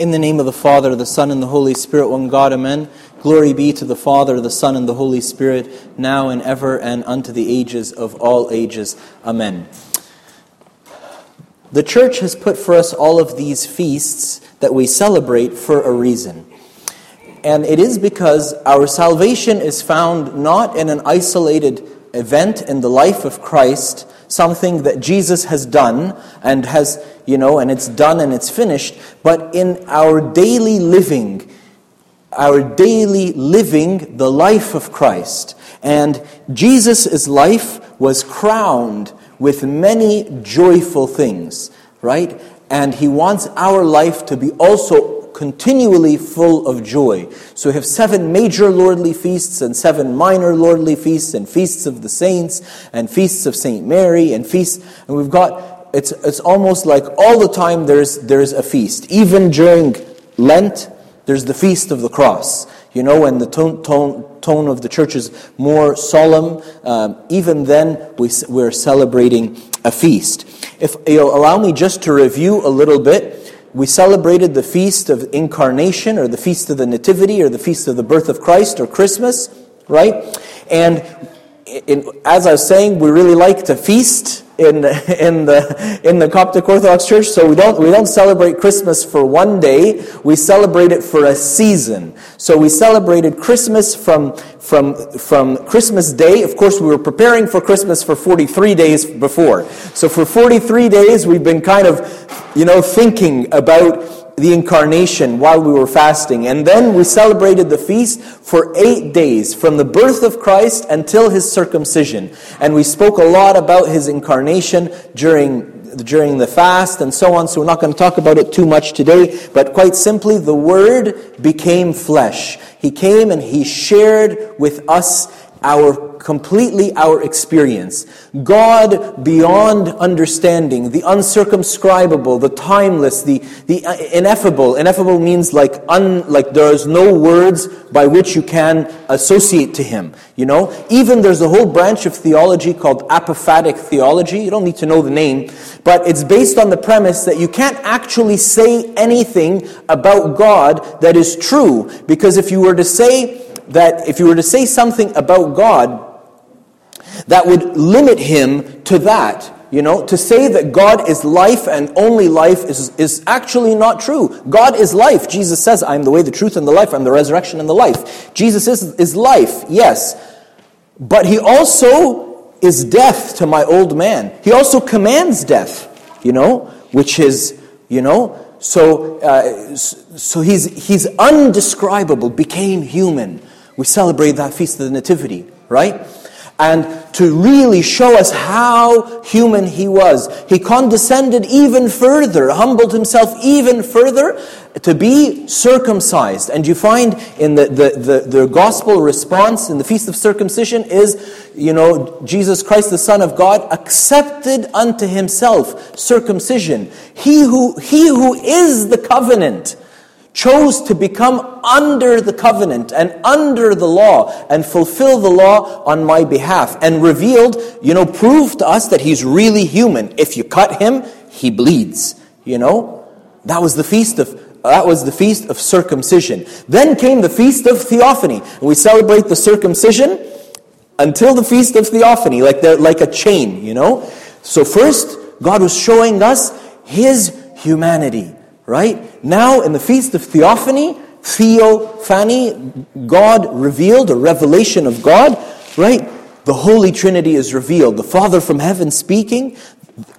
In the name of the Father, the Son, and the Holy Spirit, one God, amen. Glory be to the Father, the Son, and the Holy Spirit, now and ever, and unto the ages of all ages. Amen. The church has put for us all of these feasts that we celebrate for a reason. And it is because our salvation is found not in an isolated event in the life of Christ, something that Jesus has done and has, you know, and it's done and it's finished, but in our daily living, our daily living the life of Christ. And Jesus' life was crowned with many joyful things, right? And he wants our life to be also continually full of joy. So we have seven major lordly feasts and seven minor lordly feasts and feasts of the saints and feasts of Saint Mary and feasts and we've got it's it's almost like all the time there's there's a feast. Even during Lent, there's the feast of the cross. You know, when the tone, tone, tone of the church is more solemn, um, even then we, we're celebrating a feast. If you'll allow me just to review a little bit, we celebrated the feast of incarnation or the feast of the nativity or the feast of the birth of Christ or Christmas, right? And in, as I was saying, we really like to feast in, in, the, in the Coptic Orthodox Church. So we don't, we don't celebrate Christmas for one day, we celebrate it for a season. So we celebrated Christmas from, from, from Christmas Day. Of course, we were preparing for Christmas for 43 days before. So for 43 days, we've been kind of, you know, thinking about the incarnation while we were fasting. And then we celebrated the feast for eight days, from the birth of Christ until his circumcision. And we spoke a lot about his incarnation during during the fast and so on, so we're not going to talk about it too much today, but quite simply, the Word became flesh. He came and He shared with us our completely our experience. God beyond understanding, the uncircumscribable, the timeless, the, the uh, ineffable. Ineffable means like un, like there's no words by which you can associate to him. You know? Even there's a whole branch of theology called apophatic theology. You don't need to know the name, but it's based on the premise that you can't actually say anything about God that is true. Because if you were to say that if you were to say something about God that would limit him to that. You know, to say that God is life and only life is, is actually not true. God is life. Jesus says, I am the way, the truth, and the life. I'm the resurrection and the life. Jesus is, is life, yes. But he also is death to my old man. He also commands death, you know, which is, you know, so, uh, so he's, he's undescribable, became human. We celebrate that feast of the Nativity, right? and to really show us how human he was. He condescended even further, humbled himself even further to be circumcised. And you find in the, the, the, the, gospel response in the Feast of Circumcision is, you know, Jesus Christ, the Son of God, accepted unto himself circumcision. He who, he who is the covenant chose to become under the covenant and under the law and fulfill the law on my behalf and revealed, you know, proved to us that he's really human. If you cut him, he bleeds, you know. That was the feast of that was the feast of circumcision. Then came the feast of theophany. And we celebrate the circumcision until the feast of theophany, like the, like a chain, you know. So first, God was showing us his humanity right? Now, in the Feast of Theophany, Theophany, God revealed, a revelation of God, right? The Holy Trinity is revealed. The Father from heaven speaking,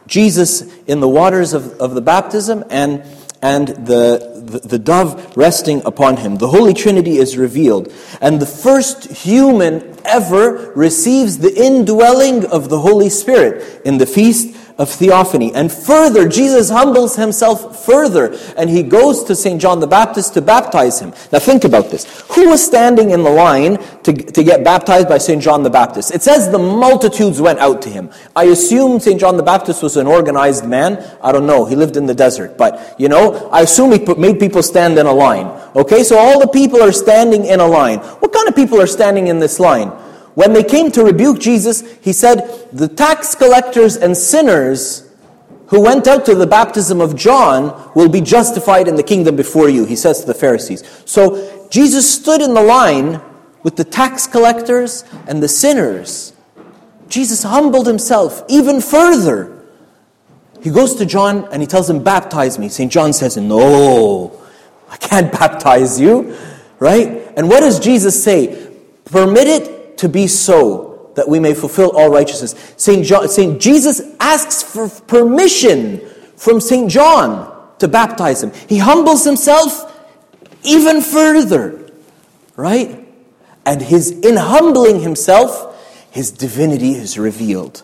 Jesus in the waters of, of the baptism, and, and the, the, the dove resting upon him. The Holy Trinity is revealed. And the first human ever receives the indwelling of the Holy Spirit in the Feast of theophany. And further, Jesus humbles himself further and he goes to St. John the Baptist to baptize him. Now think about this. Who was standing in the line to, to get baptized by St. John the Baptist? It says the multitudes went out to him. I assume St. John the Baptist was an organized man. I don't know. He lived in the desert. But, you know, I assume he put, made people stand in a line. Okay, so all the people are standing in a line. What kind of people are standing in this line? When they came to rebuke Jesus, he said, The tax collectors and sinners who went out to the baptism of John will be justified in the kingdom before you, he says to the Pharisees. So Jesus stood in the line with the tax collectors and the sinners. Jesus humbled himself even further. He goes to John and he tells him, Baptize me. St. John says, No, I can't baptize you, right? And what does Jesus say? Permit it to be so that we may fulfill all righteousness. St. John, St. Jesus asks for permission from St. John to baptize him. He humbles himself even further, right? And his in humbling himself, his divinity is revealed.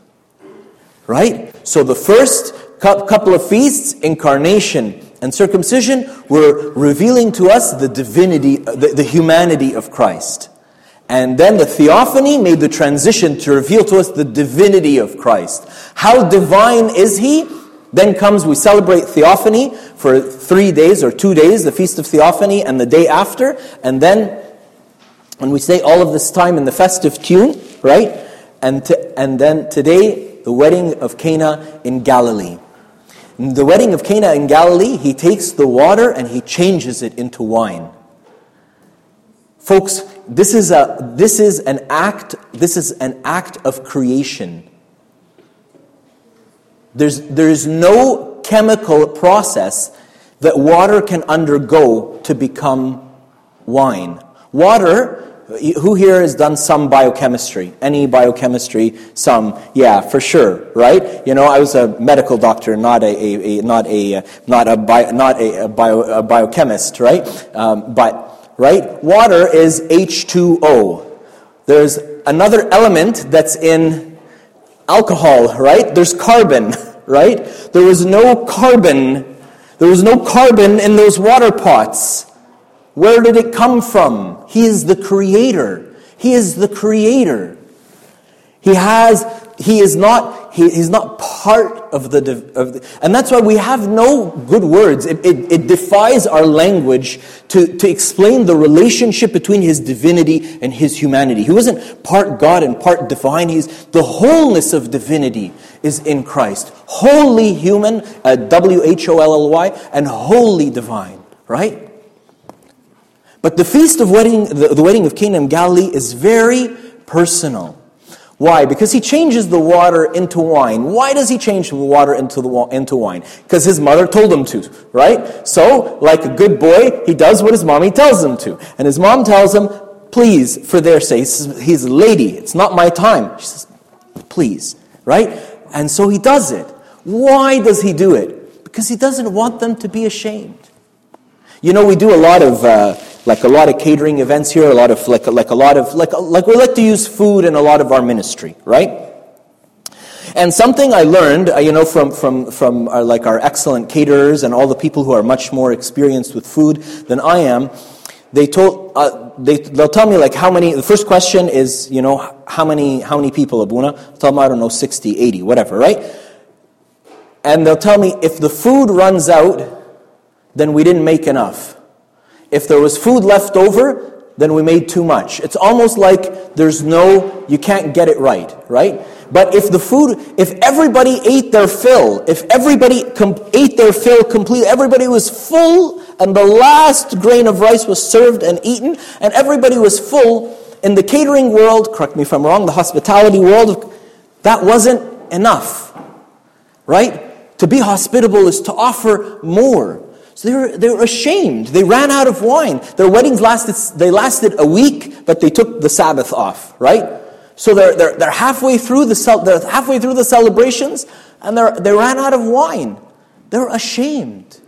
Right? So the first couple of feasts, incarnation and circumcision, were revealing to us the divinity, the, the humanity of Christ. And then the theophany made the transition to reveal to us the divinity of Christ. How divine is he? Then comes, we celebrate Theophany for three days or two days, the Feast of Theophany and the day after. And then, when we say all of this time in the festive tune, right? And, to, and then today, the wedding of Cana in Galilee. In the wedding of Cana in Galilee, he takes the water and he changes it into wine. Folks, this is, a, this is an act, this is an act of creation. There's, there's no chemical process that water can undergo to become wine. Water, who here has done some biochemistry? Any biochemistry? Some, yeah, for sure, right? You know, I was a medical doctor, not a, a, a not a, not a, bio, not a, a, bio, a biochemist, right? Um, but right? Water is H2O. There's another element that's in alcohol, right? There's carbon, right? There was no carbon. There was no carbon in those water pots. Where did it come from? He is the creator. He is the creator. He has, he is not, he, he's not part of the, of the, and that's why we have no good words. It, it, it defies our language to, to explain the relationship between his divinity and his humanity. He wasn't part God and part divine. He's the wholeness of divinity is in Christ. Wholly human, uh, W H O L L Y, and wholly divine, right? But the feast of wedding, the, the wedding of Cana in Galilee is very personal. Why? Because he changes the water into wine. Why does he change the water into, the, into wine? Because his mother told him to, right? So, like a good boy, he does what his mommy tells him to. And his mom tells him, please, for their sake, he's a lady, it's not my time. She says, please, right? And so he does it. Why does he do it? Because he doesn't want them to be ashamed. You know, we do a lot of uh, like a lot of catering events here, a lot of like like a lot of like like we like to use food in a lot of our ministry, right? And something I learned, uh, you know, from from from our, like our excellent caterers and all the people who are much more experienced with food than I am, they told uh, they they'll tell me like how many. The first question is, you know, how many how many people Abuna? I'll tell them I don't know, 60, 80, whatever, right? And they'll tell me if the food runs out then we didn't make enough. If there was food left over, then we made too much. It's almost like there's no, you can't get it right, right? But if the food, if everybody ate their fill, if everybody com- ate their fill completely, everybody was full, and the last grain of rice was served and eaten, and everybody was full, in the catering world, correct me if I'm wrong, the hospitality world, that wasn't enough, right? To be hospitable is to offer more. So they were, they were ashamed. They ran out of wine. Their weddings lasted, they lasted a week, but they took the Sabbath off, right? So they're, they're, they're, halfway, through the, they're halfway through the celebrations, and they're, they ran out of wine. They're ashamed.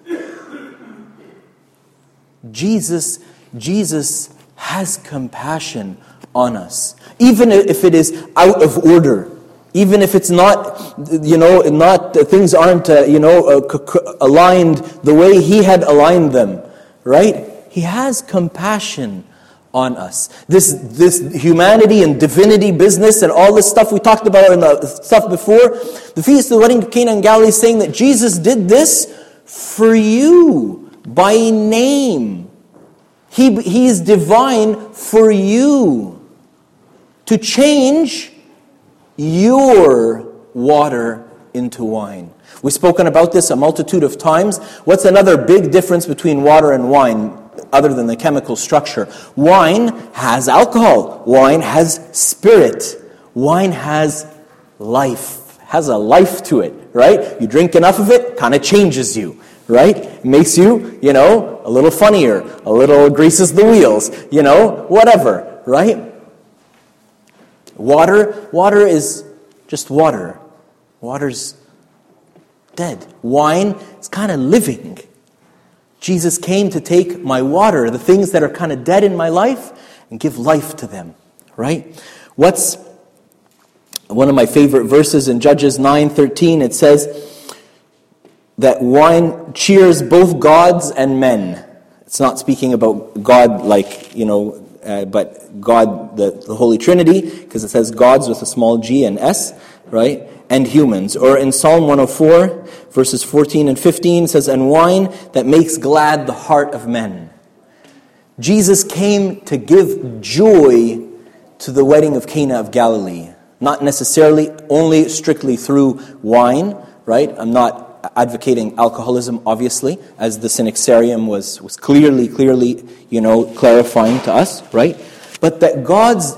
Jesus, Jesus has compassion on us, even if it is out of order. Even if it's not, you know, not things aren't, uh, you know, uh, aligned the way He had aligned them, right? He has compassion on us. This, this humanity and divinity business and all this stuff we talked about in the stuff before, the feast of the wedding of Cana and Galilee saying that Jesus did this for you by name. He, he is divine for you to change your water into wine. We've spoken about this a multitude of times. What's another big difference between water and wine, other than the chemical structure? Wine has alcohol, wine has spirit, wine has life, has a life to it, right? You drink enough of it, kind of changes you right? Makes you, you know, a little funnier, a little greases the wheels, you know, whatever, right? Water, water is just water. Water's dead. Wine it's kind of living. Jesus came to take my water, the things that are kind of dead in my life, and give life to them, right? What's one of my favorite verses in Judges 9:13 it says that wine cheers both gods and men. It's not speaking about God like, you know, uh, but God, the, the Holy Trinity, because it says gods with a small g and s, right? And humans. Or in Psalm 104, verses 14 and 15, says, And wine that makes glad the heart of men. Jesus came to give joy to the wedding of Cana of Galilee. Not necessarily only strictly through wine, right? I'm not advocating alcoholism, obviously, as the Synaxarium was, was clearly, clearly, you know, clarifying to us, right? But that God's,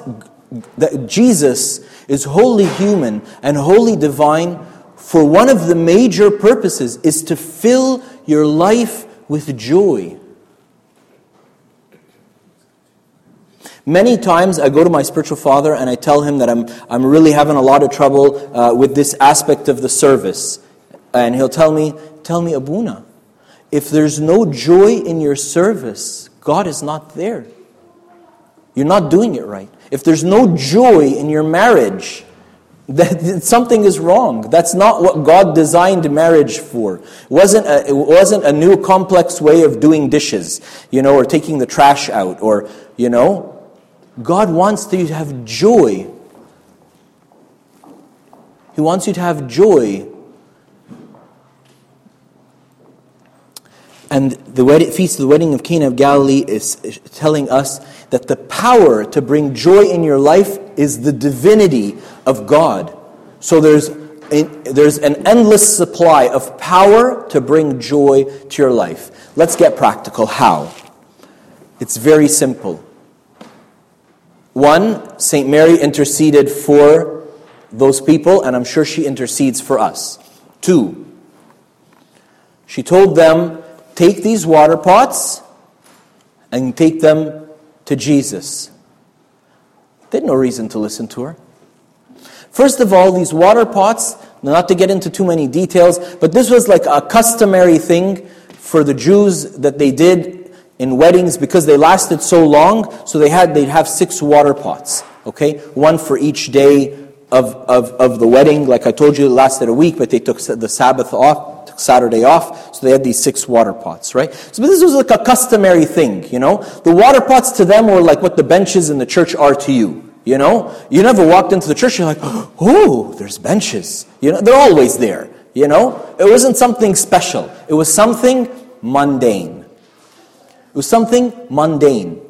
that Jesus is wholly human and wholly divine for one of the major purposes is to fill your life with joy. Many times I go to my spiritual father and I tell him that I'm, I'm really having a lot of trouble uh, with this aspect of the service. And he'll tell me, Tell me, Abuna, if there's no joy in your service, God is not there. You're not doing it right. If there's no joy in your marriage, that something is wrong. That's not what God designed marriage for. It wasn't a, it wasn't a new complex way of doing dishes, you know, or taking the trash out, or you know. God wants you to have joy. He wants you to have joy And the feast of the wedding of Cana of Galilee is telling us that the power to bring joy in your life is the divinity of God. So there's, a, there's an endless supply of power to bring joy to your life. Let's get practical. How? It's very simple. One, St. Mary interceded for those people, and I'm sure she intercedes for us. Two, she told them take these water pots and take them to Jesus. They had no reason to listen to her. First of all, these water pots, not to get into too many details, but this was like a customary thing for the Jews that they did in weddings because they lasted so long, so they had they'd have six water pots, okay? One for each day of, of, of the wedding. Like I told you, it lasted a week, but they took the Sabbath off. Saturday off, so they had these six water pots, right? So this was like a customary thing, you know? The water pots to them were like what the benches in the church are to you. You know, you never walked into the church, you're like, oh, there's benches. You know, they're always there. You know, it wasn't something special, it was something mundane. It was something mundane.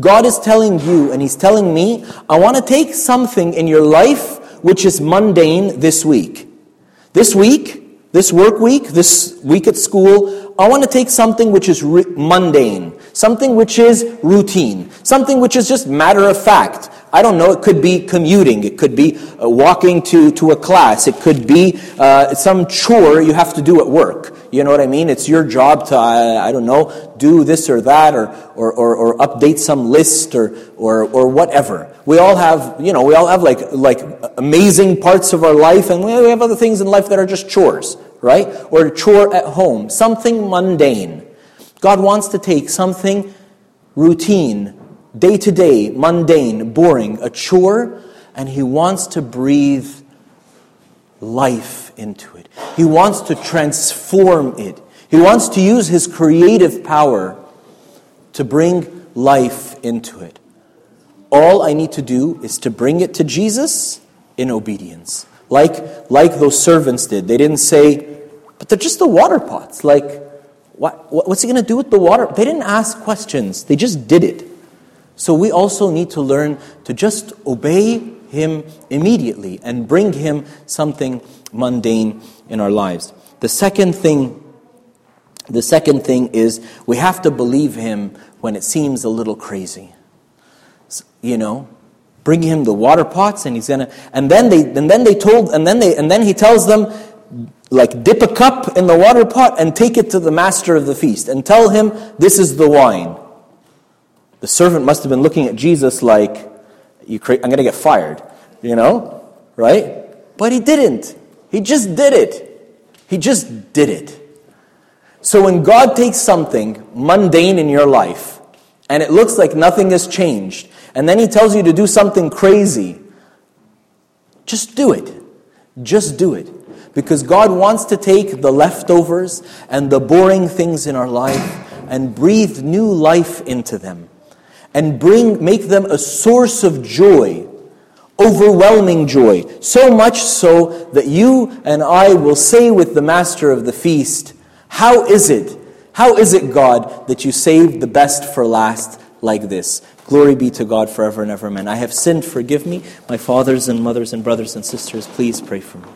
God is telling you, and He's telling me, I want to take something in your life which is mundane this week. This week, this work week, this week at school, I want to take something which is mundane, something which is routine, something which is just matter of fact. I don't know, it could be commuting, it could be uh, walking to, to a class, it could be uh, some chore you have to do at work. You know what I mean? It's your job to, uh, I don't know, do this or that or, or, or, or, update some list or, or, or whatever. We all have, you know, we all have like, like amazing parts of our life and we have other things in life that are just chores, right? Or a chore at home, something mundane. God wants to take something routine, day to day, mundane, boring, a chore, and He wants to breathe life into it. He wants to transform it. He wants to use his creative power to bring life into it. All I need to do is to bring it to Jesus in obedience. Like, like those servants did. They didn't say, but they're just the water pots. Like, what, what's he going to do with the water? They didn't ask questions, they just did it. So we also need to learn to just obey Him immediately and bring Him something mundane in our lives. The second thing, the second thing is we have to believe Him when it seems a little crazy. You know, bring Him the water pots, and He's gonna. And then they, and then they told, and then they, and then He tells them, like dip a cup in the water pot and take it to the master of the feast and tell him this is the wine. The servant must have been looking at Jesus like, I'm going to get fired, you know? Right? But he didn't. He just did it. He just did it. So when God takes something mundane in your life and it looks like nothing has changed, and then he tells you to do something crazy, just do it. Just do it. Because God wants to take the leftovers and the boring things in our life and breathe new life into them and bring, make them a source of joy, overwhelming joy. So much so that you and I will say with the master of the feast, How is it? How is it, God, that you saved the best for last like this? Glory be to God forever and ever. Amen. I have sinned, forgive me. My fathers and mothers and brothers and sisters, please pray for me.